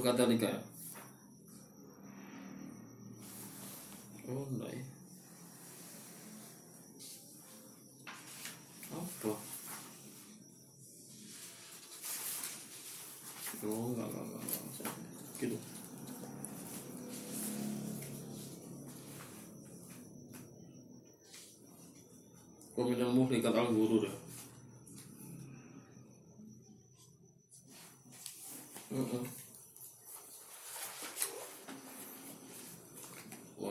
Lu kata Lika ya? Oh enggak ya Apa? Oh enggak enggak enggak, enggak. Gitu minal muhlikat al-gurur ya? Mm-mm.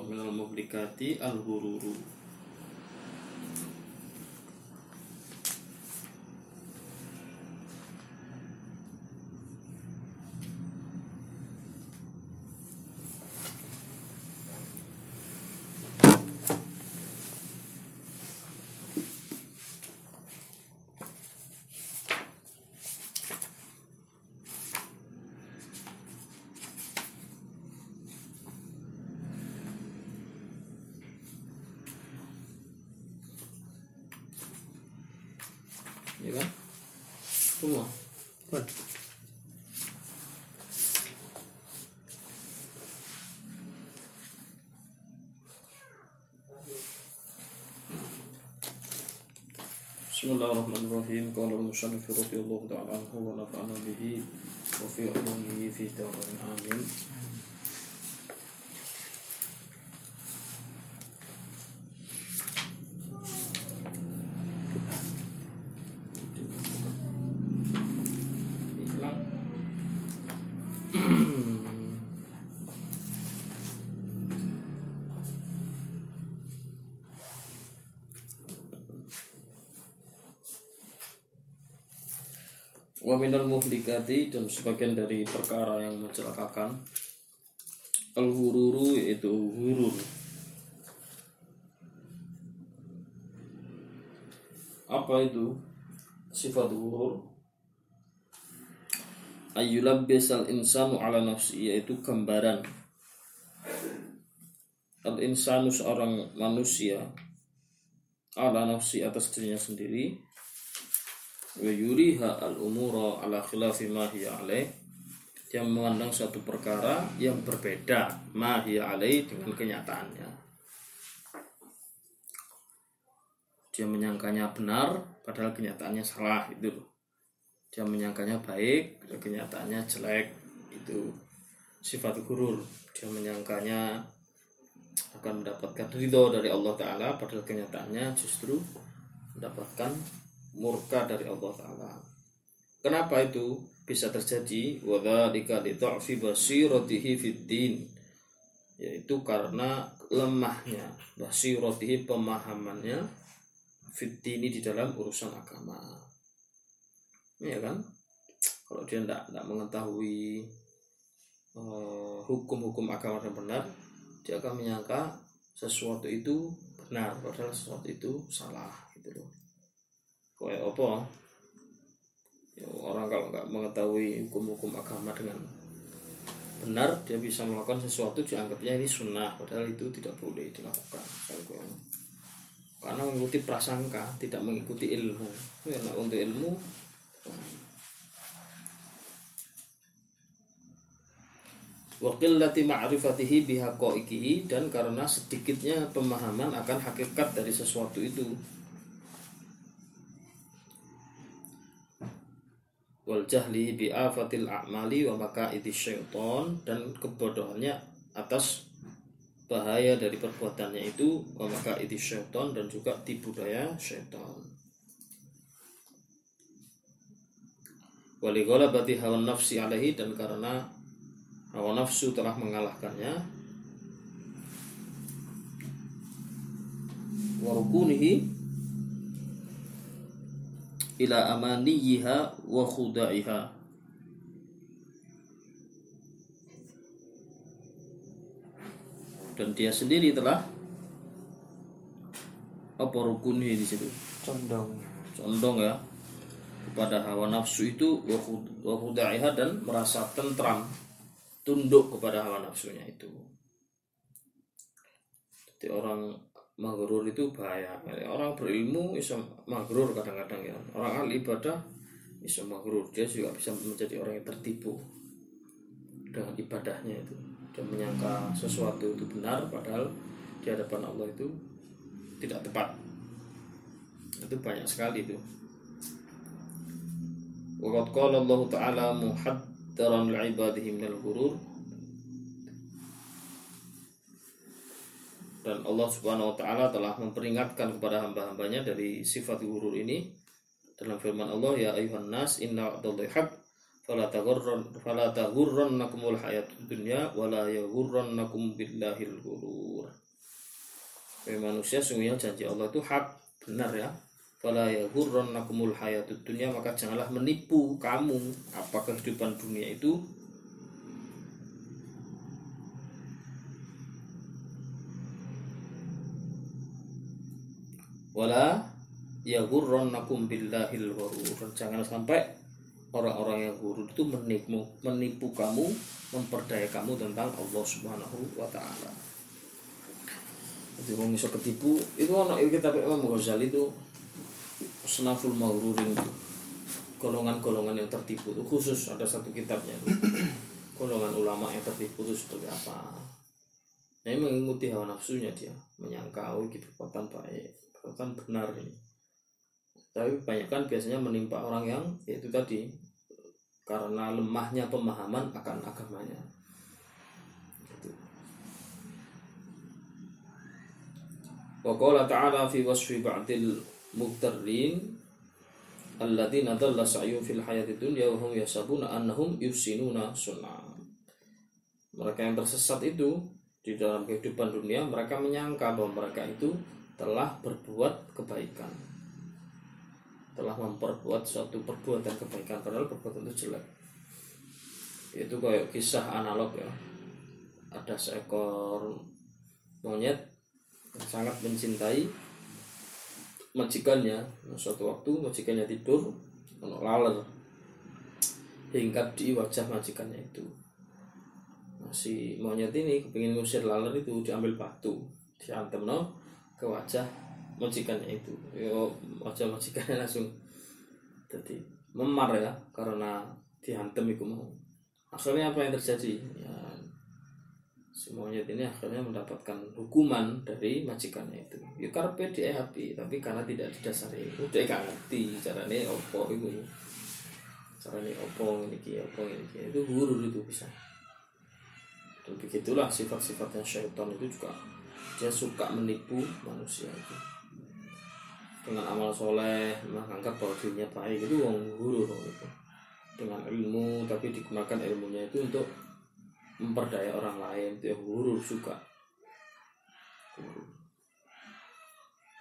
Minal mublikati al hururu ya kan semua Bismillahirrahmanirrahim. Qala al-musannif radhiyallahu ta'ala anhu wa nafa'ana bihi wa fi ulumihi fi dawarin amin. Hilang. Wa minal muhlikati dan sebagian dari perkara yang mencelakakan. Al hururu yaitu hurur. Apa itu? Sifat hurur. Ayyulabbisal insanu ala nafsi yaitu gambaran. Al insanu seorang manusia ala nafsi atas dirinya sendiri wa yuriha al umura ala khilafi ma hiya alaih. Yang mengandung satu perkara yang berbeda ma hiya alaih dengan kenyataannya. Dia menyangkanya benar padahal kenyataannya salah itu dia menyangkanya baik padahal kenyataannya jelek itu sifat gurur. Dia menyangkanya akan mendapatkan ridho dari Allah Ta'ala padahal kenyataannya justru mendapatkan murka dari Allah Ta'ala. Kenapa itu bisa terjadi? Wadzalika li dha'fi basiratihi fid din yaitu karena lemahnya basiratihi pemahamannya dini di dalam urusan agama. Ya kan? Kalau dia tidak mengetahui eh, hukum-hukum agama yang benar dia akan menyangka sesuatu itu benar padahal sesuatu itu salah gitu loh kayak apa? Ya, orang kalau nggak mengetahui hukum-hukum agama dengan benar dia bisa melakukan sesuatu dianggapnya ini sunnah padahal itu tidak boleh dilakukan. Karena mengikuti prasangka tidak mengikuti ilmu. Karena untuk ilmu Wakillati ma'rifatihi bihaqaiqihi dan karena sedikitnya pemahaman akan hakikat dari sesuatu itu. Wal jahli bi'afatil a'mali wa makaidi syaiton dan kebodohannya atas bahaya dari perbuatannya itu wa makaidi syaiton dan juga tipu daya syaiton. Waligola bati hawa nafsi alaihi dan karena hawa nafsu telah mengalahkannya warukunihi ila amaniyiha wa khuda'iha. Dan dia sendiri telah apa rukunnya di situ? Condong. Condong ya. Kepada hawa nafsu itu wa khudaiha dan merasa tentram tunduk kepada hawa nafsunya itu. Jadi orang maghrur itu bahaya. Orang berilmu bisa maghrur kadang-kadang ya. Orang ahli ibadah bisa maghrur. Dia juga bisa menjadi orang yang tertipu dengan ibadahnya itu. Dan menyangka sesuatu itu benar padahal di hadapan Allah itu tidak tepat. Itu banyak sekali itu. Waqad qala Allah Ta'ala muhaddaran li'ibadihi minal ghurur dan Allah Subhanahu wa taala telah memperingatkan kepada hamba-hambanya dari sifat ghurur ini. Dalam firman Allah ya ayuhan nas inna wa'dallahi haq fala taghurran fala taghurrannakumul hayatud dunya wala yaghurrannakum billahil ghurur. Manusia sungguhnya janji Allah itu hak. Benar ya? Fala yaghurrannakumul hayatud dunya maka janganlah menipu kamu. Apa kehidupan dunia itu wala yaghurrannakum billahil ghurur jangan sampai orang-orang yang guru itu menipu menipu kamu memperdaya kamu tentang Allah Subhanahu wa taala. Jadi orang bisa ketipu itu anak kita Imam Ghazali itu senaful maururin itu. Golongan-golongan yang tertipu itu khusus ada satu kitabnya golongan ulama yang tertipu itu seperti apa. Nah, ini mengikuti hawa nafsunya dia menyangka oh gitu perbuatan baik kan benar ini tapi kebanyakan biasanya menimpa orang yang yaitu tadi karena lemahnya pemahaman akan agamanya gitu. Wa ta'ala fi wasfi ba'dil muqtarrin alladzina dhalla sa'yuhum fil hayati dunya wa hum yasabuna annahum yusinuna sunnah. Mereka yang tersesat itu di dalam kehidupan dunia mereka menyangka bahwa mereka itu telah berbuat kebaikan. Telah memperbuat suatu perbuatan kebaikan padahal perbuatan itu jelek. Itu kayak kisah analog ya. Ada seekor monyet yang sangat mencintai majikannya. Suatu waktu majikannya tidur laler hingga di wajah majikannya itu. Nah, si monyet ini kepingin ngusir laler itu diambil batu diantem no ke wajah majikannya itu. Yo wajah majikannya langsung jadi memar ya karena dihantem itu mau. Akhirnya apa yang terjadi? Ya si monyet ini akhirnya mendapatkan hukuman dari majikannya itu. Ya karena dia happy tapi karena tidak didasari. Udah gak ngerti caranya opo itu caranya opo ini opo ini itu guru itu bisa. Dan begitulah sifat-sifatnya syaitan itu juga dia suka menipu manusia itu. Dengan amal soleh menganggap bahwa dirinya baik itu wong guru itu. Dengan ilmu tapi digunakan ilmunya itu untuk memperdaya orang lain. Itu yang guru suka.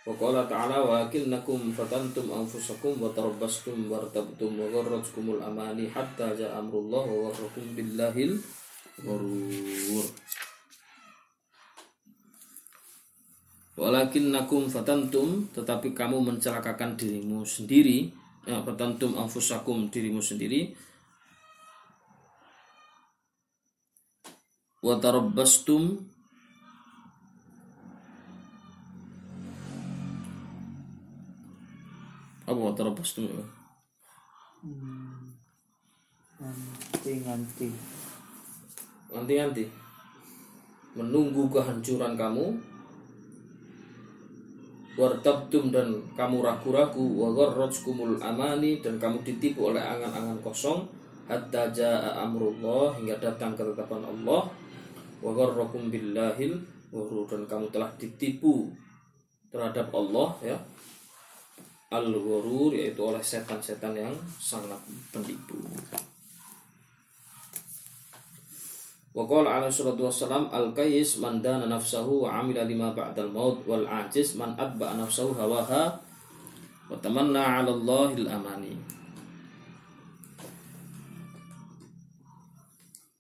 Wa ta'ala wa kinnakum fatantum anfusakum wa tarabbastum wartabtum wa gharratkumul amani hatta ja'a amrullah wa billahil ghurur Walakin nakum fatantum tetapi kamu mencelakakan dirimu sendiri ya, fatantum anfusakum dirimu sendiri wa tarabbastum apa wa tarabbastum ya? Hmm. Nanti nanti nanti nanti menunggu kehancuran kamu wartabtum dan kamu ragu-ragu wa gharrajkumul amani dan kamu ditipu oleh angan-angan kosong hatta jaa amrullah hingga datang ketetapan Allah. Wa gharrakum billahil ghurur dan kamu telah ditipu terhadap Allah ya. Al ghurur yaitu oleh setan-setan yang sangat penipu Wa qala alaihi salatu wassalam al kayis man dana nafsahu wa amila lima ba'dal maut wal ajiz man atba nafsahu hawaha wa tamanna 'ala Allahil amani.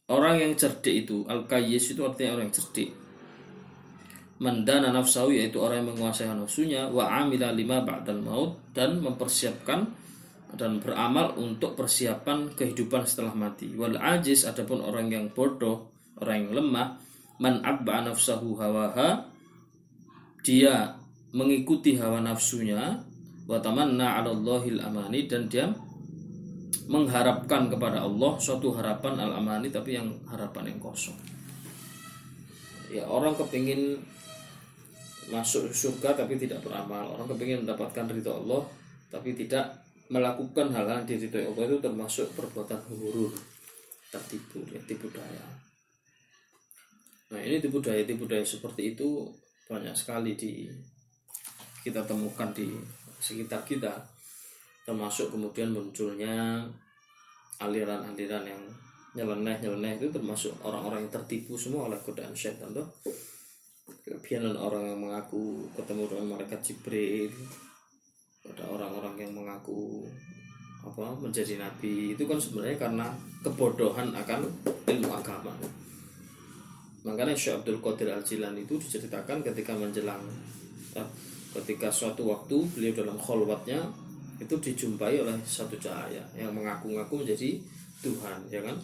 Orang yang cerdik itu al kayis itu artinya orang yang cerdik. mendana nafsahu yaitu orang yang menguasai nafsunya wa amila lima ba'dal maut dan mempersiapkan dan beramal untuk persiapan kehidupan setelah mati. Wal ajiz adapun orang yang bodoh orang yang lemah man abba nafsahu hawaha dia mengikuti hawa nafsunya wa tamanna 'ala Allahil amani dan dia mengharapkan kepada Allah suatu harapan al amani tapi yang harapan yang kosong. Ya orang kepingin masuk surga tapi tidak beramal. Orang kepingin mendapatkan ridho Allah tapi tidak melakukan hal-hal yang diridhoi Allah itu termasuk perbuatan hurur tertipu ya tipu daya. Nah ini tipu daya tipu daya seperti itu banyak sekali di kita temukan di sekitar kita. Termasuk kemudian munculnya aliran-aliran yang nyeleneh-nyeleneh itu termasuk orang-orang yang tertipu semua oleh godaan syaitan tuh kelebihan orang yang mengaku ketemu dengan malaikat Jibril ada orang-orang yang mengaku apa menjadi nabi. Itu kan sebenarnya karena kebodohan akan ilmu agama. Makanya Syekh Abdul Qadir Al Jilani itu diceritakan ketika menjelang eh, ketika suatu waktu beliau dalam kholwatnya itu dijumpai oleh satu cahaya yang mengaku-ngaku menjadi Tuhan ya kan?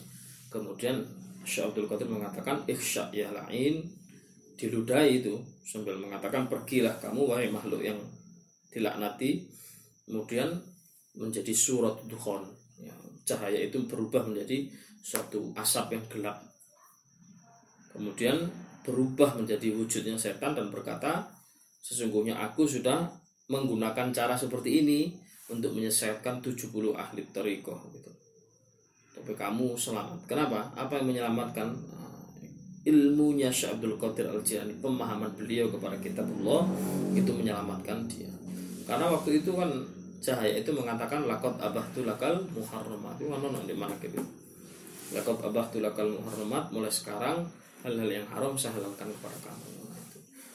Kemudian Syekh Abdul Qadir mengatakan ikhsya ya lain. Diludahi itu sambil mengatakan pergilah kamu wahai makhluk yang dilaknati kemudian menjadi surat dukhon. Ya, cahaya itu berubah menjadi suatu asap yang gelap. Kemudian berubah menjadi wujudnya setan dan berkata sesungguhnya aku sudah menggunakan cara seperti ini untuk menyesatkan 70 ahli toriko gitu. tapi kamu selamat. Kenapa? Apa yang menyelamatkan? Ilmunya Syekh Abdul Qadir Al Jilani pemahaman beliau kepada kitab Allah itu menyelamatkan dia karena waktu itu kan cahaya itu mengatakan lakot abah tu lakal muharramat. Itu mana di mana gitu? Lakot abah tu lakal muharramat. Mulai sekarang hal-hal yang haram saya halalkan kepada kamu.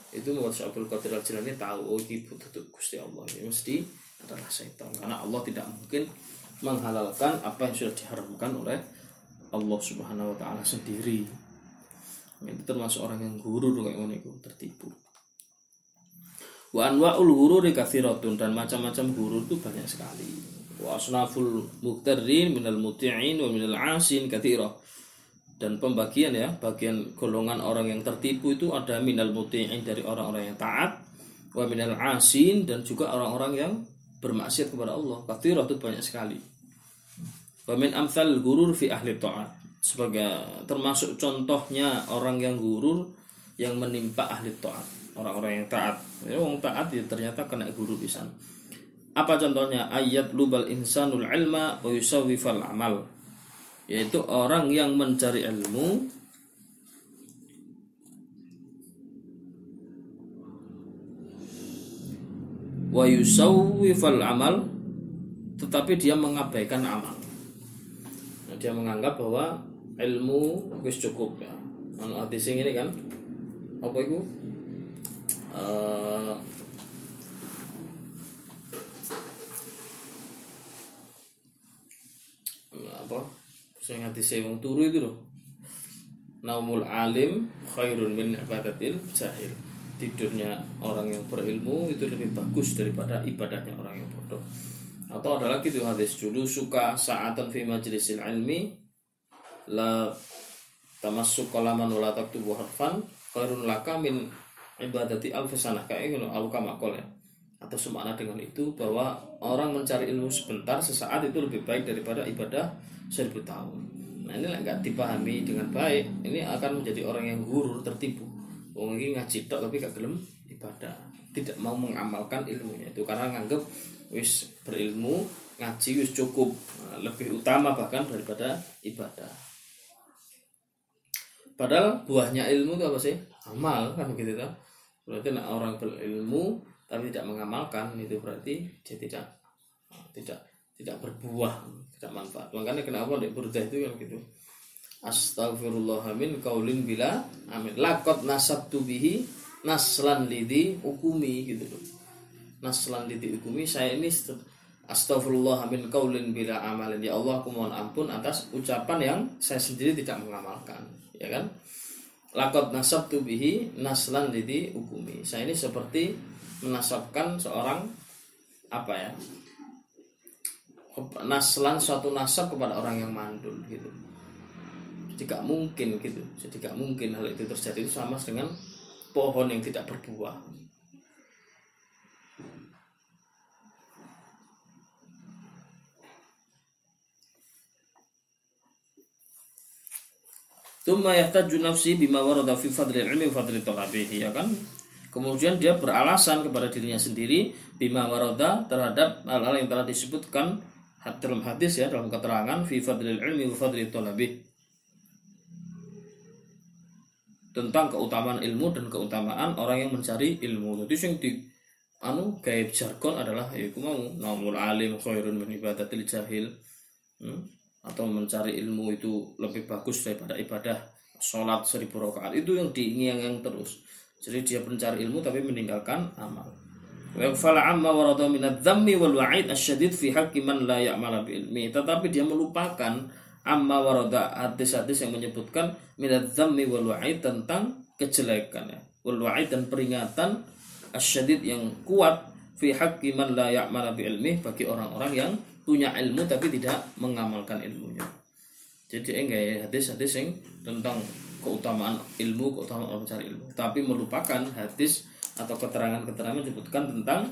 Itu membuat Syekh Abdul Qadir Al Jilani tahu oh itu tutup Gusti Allah. Ini mesti adalah syaitan. Karena Allah tidak mungkin menghalalkan apa yang sudah diharamkan oleh Allah Subhanahu wa taala sendiri. Itu termasuk orang yang guru kayak ngono tertipu wa anwaul ghururi katsiratun dan macam-macam guru itu banyak sekali. Wa asnaful muqtarrin minal muti'in wa minal asin katsira dan pembagian ya bagian golongan orang yang tertipu itu ada minal muti'in dari orang-orang yang taat wa minal asin dan juga orang-orang yang bermaksiat kepada Allah. Katsira itu banyak sekali. Wa min amsal gurur fi ahli ta'at. Sebagai termasuk contohnya orang yang gurur yang menimpa ahli taat orang-orang yang taat. Ya, orang taat ya ternyata kena guru bisa apa contohnya? Ayat lubal insanul ilma wa amal. Yaitu orang yang mencari ilmu wa yusawwifal amal tetapi dia mengabaikan amal. Nah, dia menganggap bahwa ilmu wis cukup ya. Anu ini kan apa itu uh, apa? Saya hadis wong turu itu loh. Naumul alim khairun min ibadatil jahil. Tidurnya orang yang berilmu itu lebih bagus daripada ibadahnya orang yang bodoh. Atau ada lagi tuh hadis dulu suka saatan fi majlisil ilmi la tamassuk kalaman wala taktubu harfan khairun laka min ibadati alfi sanah kayak gitu aku kama ya. Atau semakna dengan itu bahwa orang mencari ilmu sebentar sesaat itu lebih baik daripada ibadah seribu tahun. Nah ini nggak dipahami dengan baik ini akan menjadi orang yang gurur tertipu. Wong ini ngaji tok tapi gak gelem ibadah. Tidak mau mengamalkan ilmunya itu karena nganggep wis berilmu ngaji wis cukup. Nah, lebih utama bahkan daripada ibadah. Padahal buahnya ilmu itu apa sih? Amal kan begitu kan? Berarti nah, orang berilmu tapi tidak mengamalkan itu berarti dia tidak tidak tidak berbuah, tidak manfaat. Makanya kenapa di burdah itu yang gitu. Astagfirullahamin kaulin bila amin. Lakot nasab tubihi naslan lidi ukumi gitu loh. Naslan lidi ukumi saya ini Astagfirullah amin kaulin bila amalin ya Allah aku mohon ampun atas ucapan yang saya sendiri tidak mengamalkan ya kan lakot nasab tubihi naslan lidi ukumi saya ini seperti menasabkan seorang apa ya naslan suatu nasab kepada orang yang mandul gitu. Gak mungkin gitu. Jadi gak mungkin hal itu terjadi itu sama dengan pohon yang tidak berbuah Tumma yahtaju nafsi bima warada fi fadlil ilmi wa fadlil talabihi ya kan Kemudian dia beralasan kepada dirinya sendiri bima warada terhadap hal-hal yang telah disebutkan dalam hadis ya dalam keterangan fi fadlil ilmi wa fadlil talabihi tentang keutamaan ilmu dan keutamaan orang yang mencari ilmu. Jadi yang di anu gaib jargon adalah ya mau namul alim khairun min ibadatil jahil. Hmm? Atau mencari ilmu itu lebih bagus daripada ibadah sholat seribu rakaat itu yang diinginkan yang terus jadi dia mencari ilmu tapi meninggalkan amal. Tetapi dia melupakan amma warada hadis-hadis yang menyebutkan minad dhammi wal wa'id tentang kejelekan ya. Wal wa'id dan peringatan asyadid yang kuat fi haqqi man la ya'mala bi ilmi bagi orang-orang yang punya ilmu tapi tidak mengamalkan ilmunya. Jadi enggak ya hadis-hadis yang tentang keutamaan ilmu, keutamaan orang mencari ilmu, tapi melupakan hadis atau keterangan-keterangan menyebutkan tentang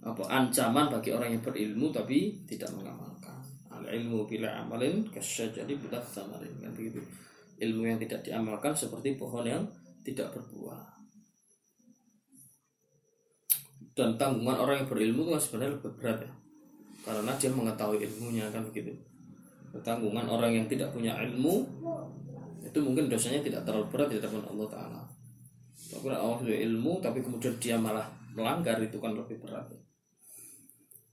apa ancaman bagi orang yang berilmu tapi tidak mengamalkan. Ilmu bila amalin jadi budak samarin. Kan begitu. Ilmu yang tidak diamalkan seperti pohon yang tidak berbuah. Dan tanggungan orang yang berilmu itu kan sebenarnya lebih berat ya karena dia mengetahui ilmunya kan begitu. Tanggungan orang yang tidak punya ilmu itu mungkin dosanya tidak terlalu berat di hadapan Allah Taala. Tapi Allah sudah ilmu tapi kemudian dia malah melanggar itu kan lebih berat.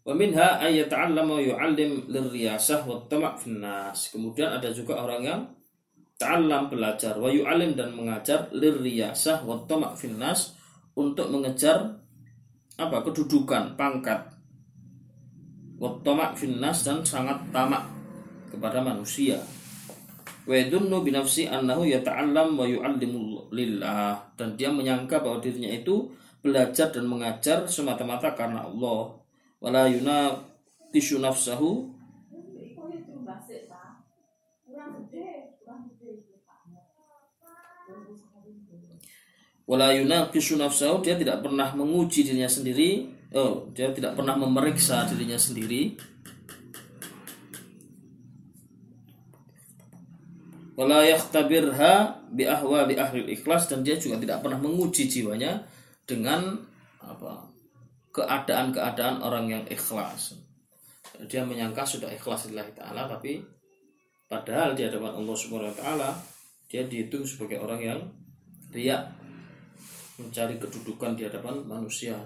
Wa minha ayyata'allama yu'allim lirriyasah wa tamak finnas. Kemudian ada juga orang yang ta'allam belajar. Wa yu'allim dan mengajar lirriyasah wa tamak finnas untuk mengejar apa? Kedudukan, pangkat. Wa tamak finnas dan sangat tamak kepada manusia. Wa yadunnu binafsi annahu yata'allam wa yu'allimu lillah. Dan dia menyangka bahwa dirinya itu belajar dan mengajar semata-mata karena Allah. Wala tishu nafsahu. Wala tishu nafsahu dia tidak pernah menguji dirinya sendiri oh dia tidak pernah memeriksa dirinya sendiri wala yakhtabirha bi ahwa bi ahli ikhlas dan dia juga tidak pernah menguji jiwanya dengan apa keadaan-keadaan orang yang ikhlas. Dia menyangka sudah ikhlas lillahi taala tapi padahal di hadapan Allah Subhanahu wa taala dia dihitung sebagai orang yang riak mencari kedudukan di hadapan manusia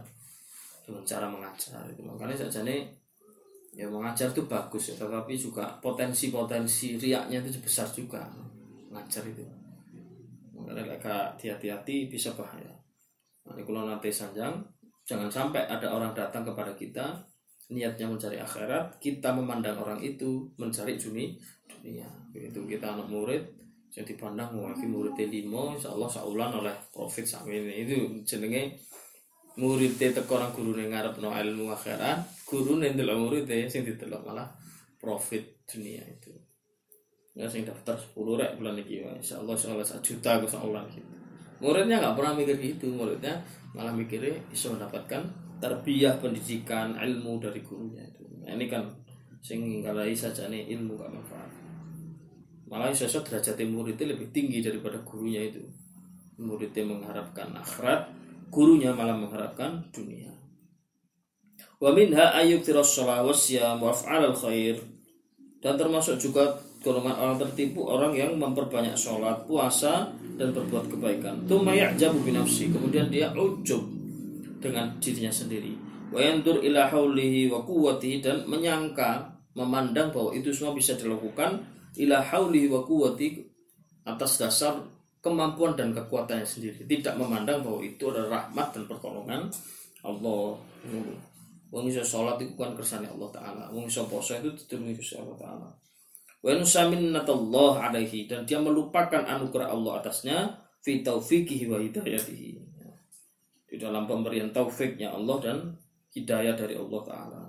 dengan cara mengajar itu makanya saja nih ya mengajar itu bagus ya tetapi juga potensi-potensi riaknya itu besar juga mengajar itu makanya hati-hati bisa bahaya nah, kalau nanti sanjang Jangan sampai ada orang datang kepada kita niatnya mencari akhirat, kita memandang orang itu mencari dunia. dunia. Begitu kita anak murid yang dipandang lagi murid limo, insya Allah saulan oleh profit sami ini itu jenenge murid teko guru ngarep no ilmu akhirat, guru ndelok murid sing ditelok malah profit dunia itu. Ya sing daftar 10 rek bulan ini insya Allah insya Allah 1 juta saulan gitu. Muridnya nggak pernah mikir gitu, muridnya malah mikirnya bisa mendapatkan terbiah pendidikan ilmu dari gurunya itu nah, ini kan sing kalau saja nih ilmu gak manfaat malah sosok derajat murid itu lebih tinggi daripada gurunya itu muridnya mengharapkan akhirat gurunya malah mengharapkan dunia wa minha ayyuktiras shalah wasyam wa al khair dan termasuk juga golongan orang tertipu orang yang memperbanyak sholat, puasa dan berbuat kebaikan. Tuma ya'jabu binafsi. Kemudian dia ujub dengan dirinya sendiri. Wa yandur ila haulihi wa quwwatihi dan menyangka, memandang bahwa itu semua bisa dilakukan ila haulihi wa quwwati atas dasar kemampuan dan kekuatannya sendiri. Tidak memandang bahwa itu adalah rahmat dan pertolongan Allah. Wong iso sholat itu bukan kersane Allah Ta'ala. Wong iso poso itu ditulungi Allah Ta'ala wa nusaminnatallah alaihi dan dia melupakan anugerah Allah atasnya fi taufiqihi wa hidayatihi di dalam pemberian taufiknya Allah dan hidayah dari Allah taala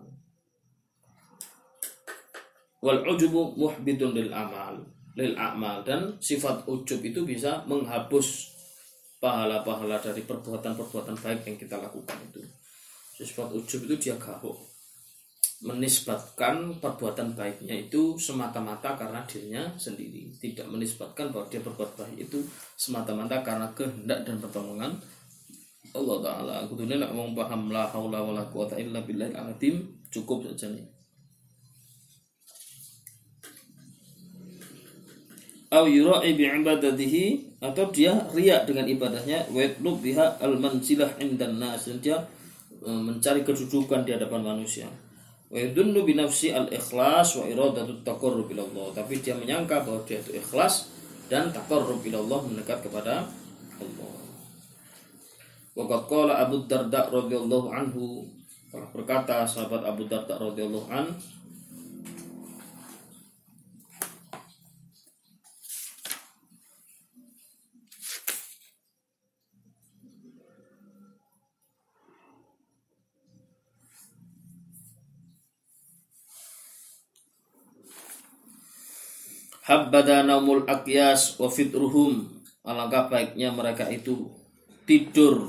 wal ujubu muhbidun lil amal lil amal. Dan sifat ujub itu bisa menghapus pahala-pahala dari perbuatan-perbuatan baik yang kita lakukan itu. Sifat ujub itu dia garuk menisbatkan perbuatan baiknya itu semata-mata karena dirinya sendiri. Tidak menisbatkan bahwa dia berbuat baik itu semata-mata karena kehendak dan pertolongan Allah Ta'ala. Aku tuh nak mau paham la haula wa la quwata illa cukup saja nih au yura'i bi ibadatihi atau dia riak dengan ibadahnya wa yatlub biha al manzilah indan nas dan dia e, mencari kedudukan di hadapan manusia. Wa yadunnu bi nafsi al ikhlas wa iradatu taqarrub ila Allah. Tapi dia menyangka bahwa dia itu ikhlas dan taqarrub ila Allah mendekat kepada Allah. Waqad qala Abu Darda radhiyallahu anhu berkata sahabat Abu Darda radhiyallahu an Habbada naumul akyas wa fitruhum. Alangkah baiknya mereka itu tidur.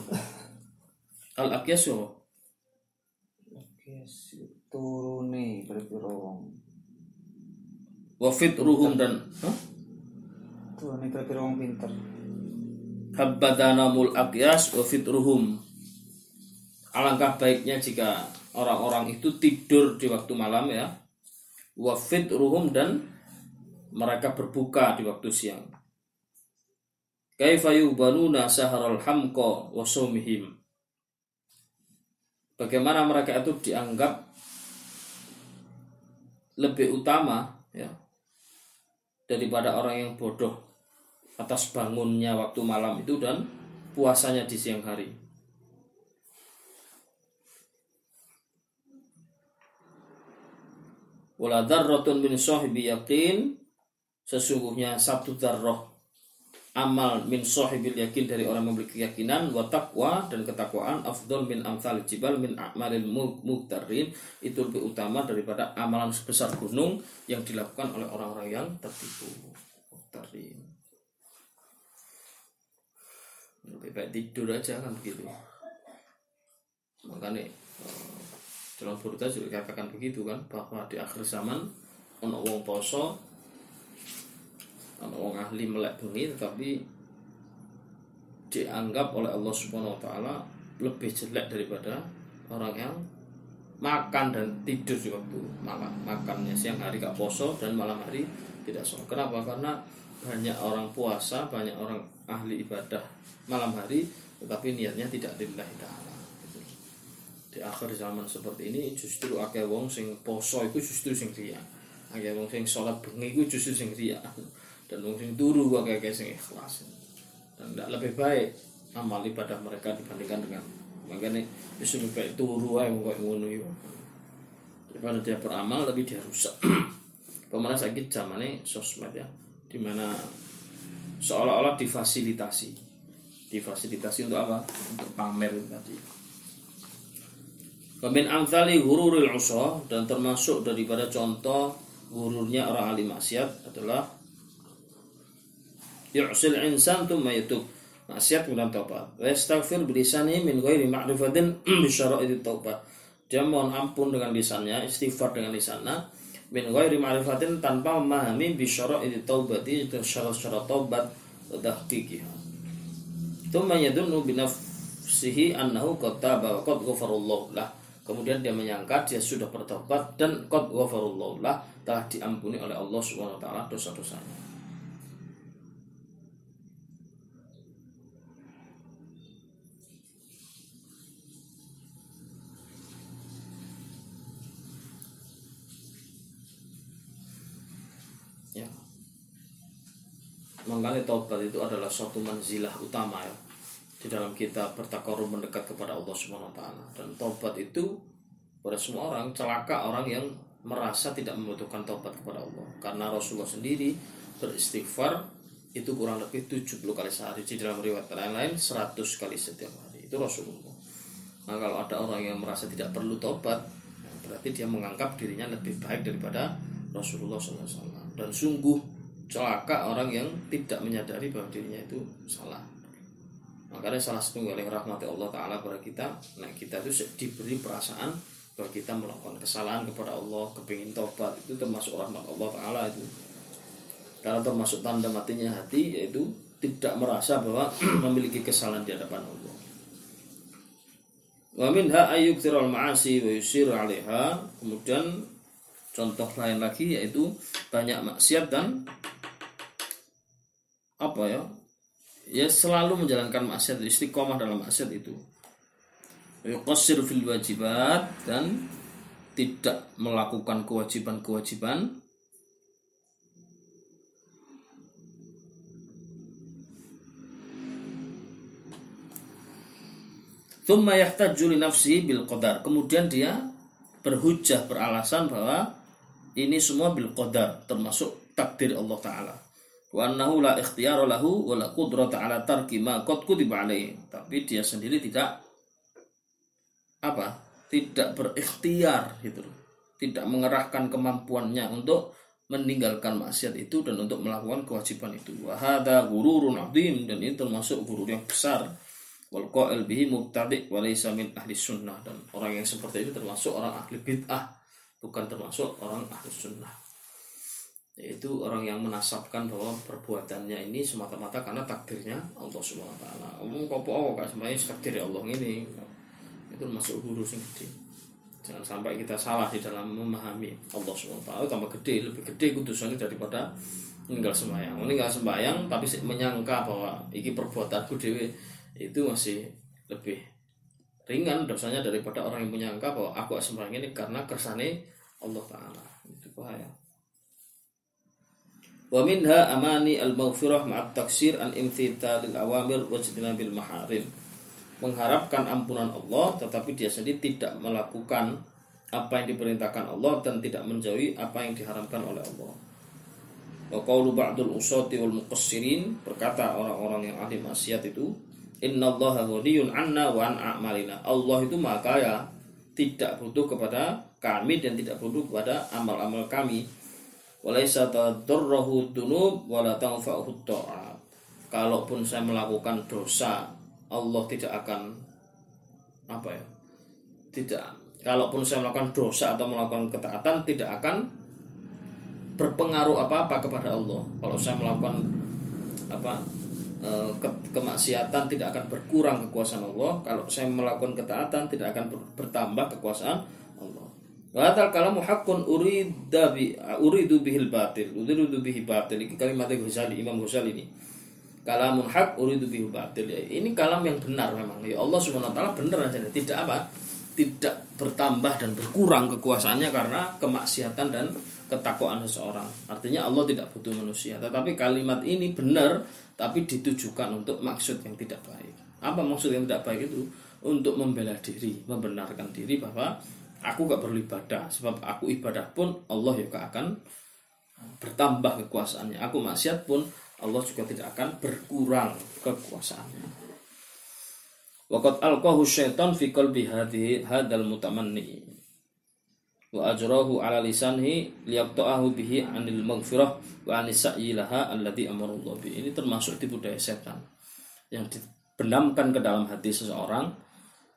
Al akyas ya Oke, turune berpiro Wa fitruhum dan Hah? Turune berpiro wong pinter. Habbada naumul akyas wa fitruhum. Alangkah baiknya jika orang-orang itu tidur di waktu malam ya. Wa fitruhum dan mereka berbuka di waktu siang. Saharal hamqa wa. Bagaimana mereka itu dianggap lebih utama ya daripada orang yang bodoh atas bangunnya waktu malam itu dan puasanya di siang hari. Wala darratun min sahibi yaqin sesungguhnya satu darroh amal min sahibil yakin dari orang memiliki keyakinan wa taqwa dan ketakwaan afdol min amsal jibal min a'malil muqtarin itu lebih utama daripada amalan sebesar gunung yang dilakukan oleh orang-orang yang tertipu. Muqtarin lebih baik tidur aja kan begitu. Makanya eh, dalam berita juga katakan begitu kan bahwa di akhir zaman ono wong poso ono wong ahli melek bengi tetapi dianggap oleh Allah Subhanahu wa taala lebih jelek daripada orang yang makan dan tidur di waktu malam. Makannya siang hari gak poso dan malam hari tidak sholat. Kenapa? Karena banyak orang puasa banyak orang ahli ibadah malam hari tetapi niatnya tidak lillahi ta'ala. Di akhir zaman seperti ini justru akeh wong sing poso itu justru sing riya. Akeh wong sing sholat bengi itu justru sing riya dan wong sing turu gua kayak sing ikhlas. Dan tidak lebih baik amal ibadah mereka dibandingkan dengan makanya bisa lebih baik turu aja kok ngono yo. Daripada dia beramal tapi dia rusak. Pemenang sakit zamannya sosmed ya di mana seolah-olah difasilitasi. Difasilitasi untuk apa? Untuk pamer tadi. Wamin amthali hururil usah dan termasuk daripada contoh gururnya orang ahli maksiat adalah yu'sil insan thumma yatub maksiat kemudian taubat. wa yastaghfir bilisani min ghairi ma'rifatin bi syara'it taubat dia mohon ampun dengan lisannya istighfar dengan lisannya min ghairi ma'rifatin tanpa memahami bi syara'it taubati itu syarat-syarat taubat tahqiqiha thumma yadunnu bi nafsihi annahu qad taba wa qad ghafarallahu lah kemudian dia menyangka dia sudah bertobat dan qad ghafarallahu lah telah diampuni oleh Allah Subhanahu wa taala dosa-dosanya ya makanya taubat itu adalah suatu manzilah utama ya di dalam kita bertakarub mendekat kepada Allah Subhanahu wa taala. Dan taubat itu pada semua orang celaka orang yang merasa tidak membutuhkan taubat kepada Allah. Karena Rasulullah sendiri beristighfar itu kurang lebih 70 kali sehari. Di dalam riwayat lain-lain 100 kali setiap hari. Itu Rasulullah. Nah kalau ada orang yang merasa tidak perlu tobat berarti dia menganggap dirinya lebih baik daripada Rasulullah SAW dan sungguh celaka orang yang tidak menyadari bahwa dirinya itu salah makanya salah satu yang rahmati Allah Ta'ala kepada kita nah kita itu diberi perasaan bahwa kita melakukan kesalahan kepada Allah kepingin tobat itu termasuk rahmat Allah Ta'ala itu karena termasuk tanda matinya hati yaitu tidak merasa bahwa memiliki kesalahan di hadapan Allah. Wa minha ayyukthirul ma'asi wa yusir 'alaiha. Kemudian contoh lain lagi yaitu banyak maksiat dan apa ya? Ya selalu menjalankan maksiat istiqomah dalam maksiat itu. Yuqassir fil wajibat dan tidak melakukan kewajiban-kewajiban Thumma li bil qadar. Kemudian dia berhujah beralasan bahwa ini semua bil qadar termasuk takdir Allah taala. Wa annahu la ikhtiyara lahu wa la ala tarki ma qad kutiba. Tapi dia sendiri tidak apa? Tidak berikhtiar gitu Tidak mengerahkan kemampuannya untuk meninggalkan maksiat itu dan untuk melakukan kewajiban itu. Wa hadza gururun azim dan ini termasuk gurur yang besar wal qail bihi mubtadi wa ahli sunnah dan orang yang seperti itu termasuk orang ahli bid'ah bukan termasuk orang ahli sunnah yaitu orang yang menasabkan bahwa perbuatannya ini semata-mata karena takdirnya Allah Subhanahu wa taala. Umum kok oh kak sebenarnya takdir Allah ini itu masuk guru sing gede. Jangan sampai kita salah di dalam memahami Allah Subhanahu wa taala tambah gede, lebih gede kudusannya daripada meninggal sembahyang. Meninggal sembahyang tapi menyangka bahwa iki perbuatanku dewi itu masih lebih ringan dosanya daripada orang yang menyangka bahwa aku sembahyang ini karena kersane Allah Ta'ala itu bahaya wa minha amani al-maghfirah ma'at taksir an imtithalil awamir wa bil maharim mengharapkan ampunan Allah tetapi dia sendiri tidak melakukan apa yang diperintahkan Allah dan tidak menjauhi apa yang diharamkan oleh Allah. Wa qawlu ba'dul usati wal muqassirin berkata orang-orang yang ahli maksiat itu Inna Allah ghaniyun anna wa an a'malina. Allah itu maha kaya, tidak butuh kepada kami dan tidak butuh kepada amal-amal kami. Walaysa tadurrahu dunub wala tanfa'uhu ta'at. Kalaupun saya melakukan dosa, Allah tidak akan apa ya? Tidak. Kalaupun saya melakukan dosa atau melakukan ketaatan tidak akan berpengaruh apa-apa kepada Allah. Kalau saya melakukan apa Eh, ke kemaksiatan tidak akan berkurang kekuasaan Allah kalau saya melakukan ketaatan tidak akan bertambah kekuasaan Allah wa kalamu haqqun urida bi uridu bihil batil. Uridu bihi batil. Ini kalimat Ghazali Imam Ghazali ini. Kalamun hak uridu bihil batil. Ini kalam yang benar memang. Ya Allah taala benar aja tidak apa? Tidak bertambah dan berkurang kekuasaannya karena kemaksiatan dan ketakwaan seseorang. Artinya Allah tidak butuh manusia. Tetapi kalimat ini benar tapi ditujukan untuk maksud yang tidak baik. Apa maksud yang tidak baik itu? Untuk membela diri, membenarkan diri bahwa aku gak perlu ibadah, sebab aku ibadah pun Allah juga akan bertambah kekuasaannya. Aku maksiat pun Allah juga tidak akan berkurang kekuasaannya. Waqat alqahu syaitan fi qalbi hadal mutamanni wa ajrahu ala lisanhi liyaqta'ahu bihi anil maghfirah wa anis sa'ilaha alladhi amarullah bi. Ini termasuk tipu daya setan yang dibenamkan ke dalam hati seseorang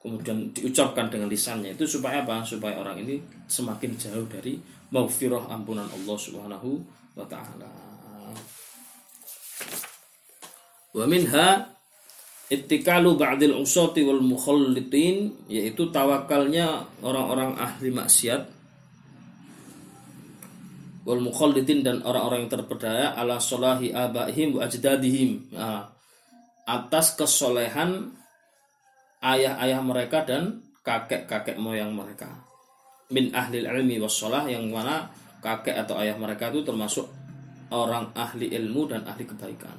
kemudian diucapkan dengan lisannya itu supaya apa? Supaya orang ini semakin jauh dari maghfirah ampunan Allah Subhanahu wa taala. Wa minha ittikalu ba'dil usati wal mukhallitin yaitu tawakalnya orang-orang ahli maksiat wal mukhallidin dan orang-orang yang terperdaya ala solahi abaihim wa ajdadihim nah, atas kesolehan ayah-ayah mereka dan kakek-kakek moyang mereka. Min ahli ilmi wassalah yang mana kakek atau ayah mereka itu termasuk orang ahli ilmu dan ahli kebaikan.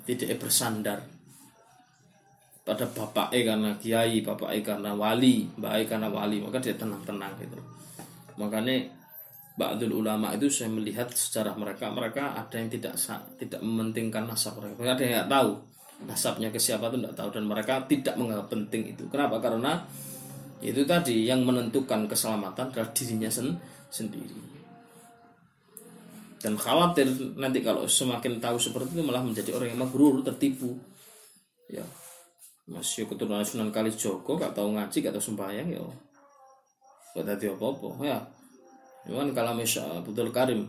Tidak bersandar pada bapak e karena kiai bapak e karena wali baik karena wali maka dia tenang-tenang gitu. Makanya Ba'dul ulama itu saya melihat sejarah mereka mereka ada yang tidak tidak mementingkan nasab mereka ada yang nggak tahu nasabnya ke siapa itu tidak tahu. Dan mereka tidak menganggap penting itu. Kenapa? Karena itu tadi yang menentukan keselamatan adalah dirinya sen- sendiri. Dan khawatir nanti kalau semakin tahu seperti itu malah menjadi orang yang magrur tertipu. Ya. Masih keturunan Sunan Kalijogo gak tahu ngaji gak tahu sembahyang ya. Gak tadi apa-apa ya. Cuman kalau misal Abdul Karim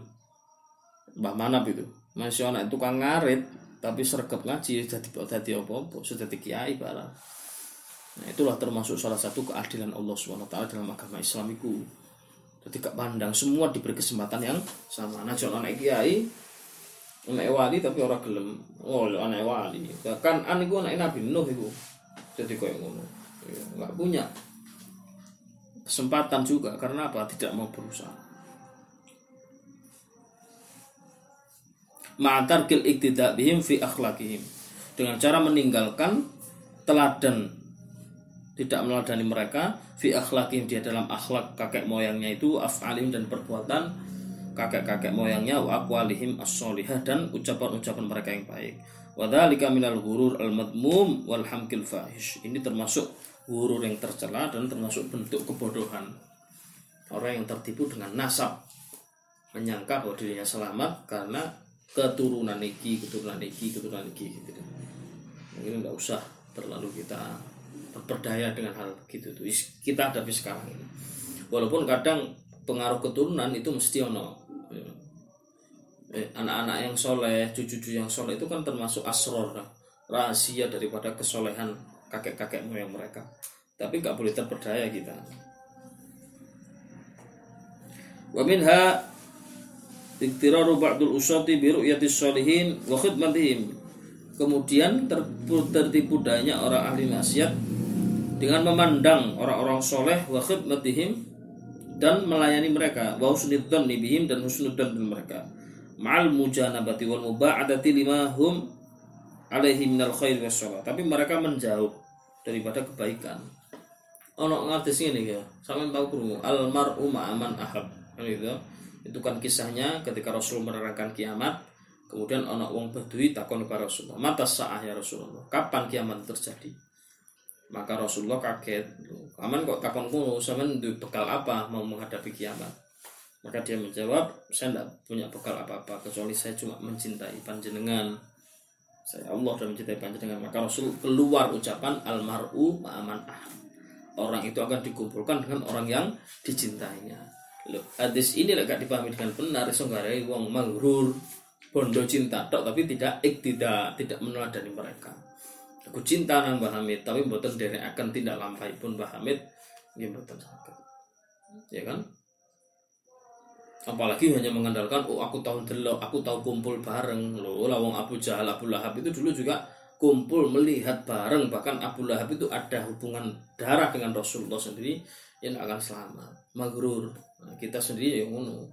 Mbah Manap itu. Masih anak tukang ngarit tapi sergap ngaji jadi jadi apa-apa sudah kiai barang. Nah itulah termasuk salah satu keadilan Allah swt dalam agama Islam itu. Jadi gak pandang semua diberi kesempatan yang sama. Nah jangan anak kiai anak wali tapi orang gelem. Oh anak wali. Bahkan anak gue anak nabi nuh itu jadi kayak ngono. Ya, nggak punya kesempatan juga. Karena apa? Tidak mau berusaha ma'tarkil iktida bihim fi akhlaqihim dengan cara meninggalkan teladan tidak meladani mereka fi akhlaqihim dia dalam akhlak kakek moyangnya itu af'alim dan perbuatan kakek-kakek moyangnya wa aqwalihim as-solihah dan ucapan-ucapan mereka yang baik. Wa dzalika minal ghurur al-madmum wal hamkil fahish. Ini termasuk gurur yang tercela dan termasuk bentuk kebodohan. Orang yang tertipu dengan nasab menyangka bahwa dirinya selamat karena keturunan iki, keturunan iki, keturunan iki gitu. Mungkin nggak usah terlalu kita berdaya dengan hal gitu tuh. Kita hadapi sekarang ini. Walaupun kadang pengaruh keturunan itu mesti ono. Eh, anak-anak yang soleh, cucu-cucu yang soleh itu kan termasuk asror, nah, rahasia daripada kesolehan kakek-kakek moyang mereka. Tapi nggak boleh terperdaya kita. Wa minha Iktiraru ba'dul usati bi ru'yatis sholihin wa khidmatihim. Kemudian tertipu, dayanya orang ahli maksiat dengan memandang orang-orang soleh wa khidmatihim dan melayani mereka wa husnudzan bihim dan husnudzan mereka. Ma'al mujanabati wal muba'adati lima hum alaihi minal khair was sholat. Tapi mereka menjauh daripada kebaikan. Ono ngerti sini ya. Sampeyan tahu krungu al mar'u ma'aman ahab. Kan gitu itu kan kisahnya ketika Rasul menerangkan kiamat kemudian anak wong badui takon ke Rasulullah mata sa'ah ya Rasulullah? Kapan kiamat terjadi? Maka Rasulullah kaget aman kok takon kuno duwe bekal apa mau menghadapi kiamat? Maka dia menjawab saya tidak punya bekal apa-apa kecuali saya cuma mencintai panjenengan. Saya Allah dan mencintai panjenengan. Maka Rasul keluar ucapan almaru ma'aman ahab orang itu akan dikumpulkan dengan orang yang dicintainya Loh, hadis ini lek dipahami dengan benar. Iso ngarai wong maghrur bondo cinta tok tapi tidak tidak tidak meneladani mereka. Aku cinta nang Mbah Hamid tapi mboten akan tindak lampai pun Mbah Hamid. Nggih mboten ya kan? Apalagi hanya mengandalkan oh aku tahu delok aku tahu kumpul bareng. Loh lah wong Abu Jahal Abu Lahab itu dulu juga kumpul melihat bareng. Bahkan Abu Lahab itu ada hubungan darah dengan Rasulullah sendiri yang akan selamat. Magrur. Nah, kita sendiri yang ngono.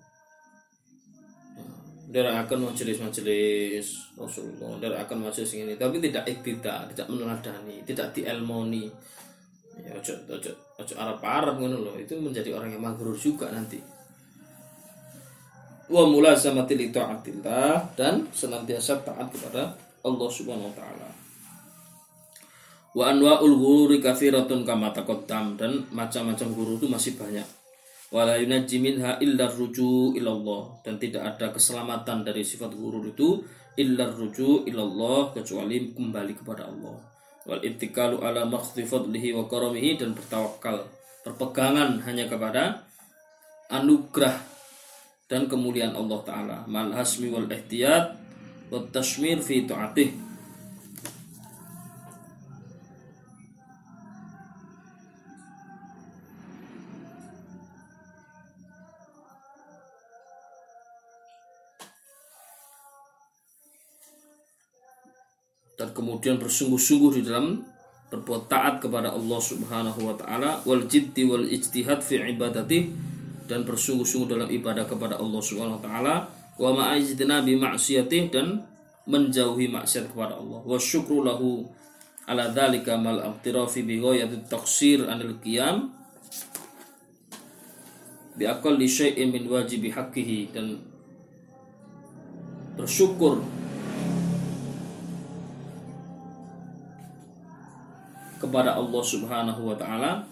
Dari akan majelis-majelis Rasulullah Dari akan majelis ini. Tapi tidak iktida, tidak meneladani Tidak dielmoni. Ya, ojo, ojo, ojo Arab-Arab ngono loh Itu menjadi orang yang magrur juga nanti. Wa mulazamatil ta'atillah Dan senantiasa taat kepada Allah subhanahu wa ta'ala Wa anwa'ul ghururi katsiratun kama taqaddam. Dan macam-macam guru itu masih banyak. Wala yunajji minha illa ruju ilallah. Dan tidak ada keselamatan dari sifat gurur itu illa ruju ilallah kecuali kembali kepada Allah. Wal ittikalu ala makhdi fadlihi wa karamihi dan bertawakal berpegangan hanya kepada anugerah dan kemuliaan Allah taala. Mal hasmi wal ihtiyat wa tashmir fi ta'atih dan kemudian bersungguh-sungguh di dalam berbuat taat kepada Allah Subhanahu wa taala wal jiddi wal ijtihad fi ibadati dan bersungguh-sungguh dalam ibadah kepada Allah Subhanahu wa taala wa ma'ajdina bi ma'siyatih dan menjauhi maksiat kepada Allah. Wa syukru lahu ala dzalika mal amtirafi bi ghayati taqsir anil qiyam bi aqalli syai'in min wajibi haqqihi dan bersyukur kepada Allah Subhanahu wa taala.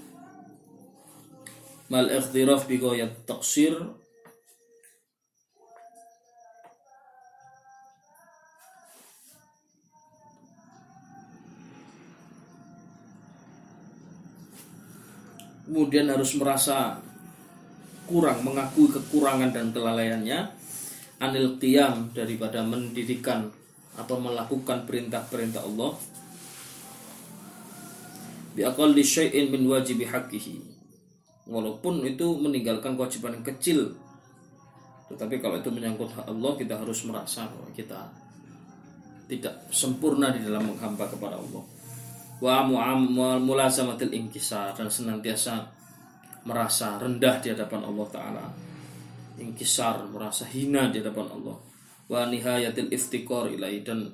Mal ikhtiraf bi ghayat taqsir. Kemudian harus merasa kurang mengakui kekurangan dan kelalaiannya. Anil qiyam daripada mendirikan atau melakukan perintah-perintah Allah bi aqalli syai'in min wajibi walaupun itu meninggalkan kewajiban yang kecil tetapi kalau itu menyangkut hak Allah kita harus merasa bahwa kita tidak sempurna di dalam menghamba kepada Allah. Wa mulazamatil inkisar dan senantiasa merasa rendah di hadapan Allah taala. Inkisar merasa hina di hadapan Allah. Wa nihayatil iftikor ilai dan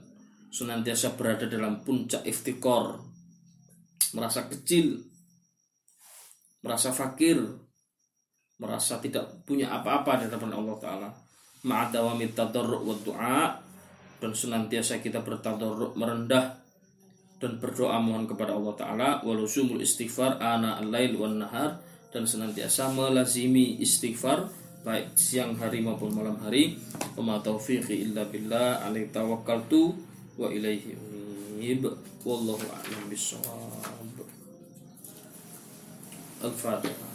senantiasa berada dalam puncak iftikor merasa kecil merasa fakir merasa tidak punya apa-apa di hadapan Allah taala. Ma'adawamit tadarru' wa du'a dan senantiasa kita bertadarru' merendah dan berdoa mohon kepada Allah Ta'ala walusumul istighfar ana al-lail nahar dan senantiasa melazimi istighfar baik siang hari maupun malam hari. Wa taufiqi illa billah alaihi tawakkaltu wa ilaihi unib. Wallahu a'lam bissawab الفاتحة.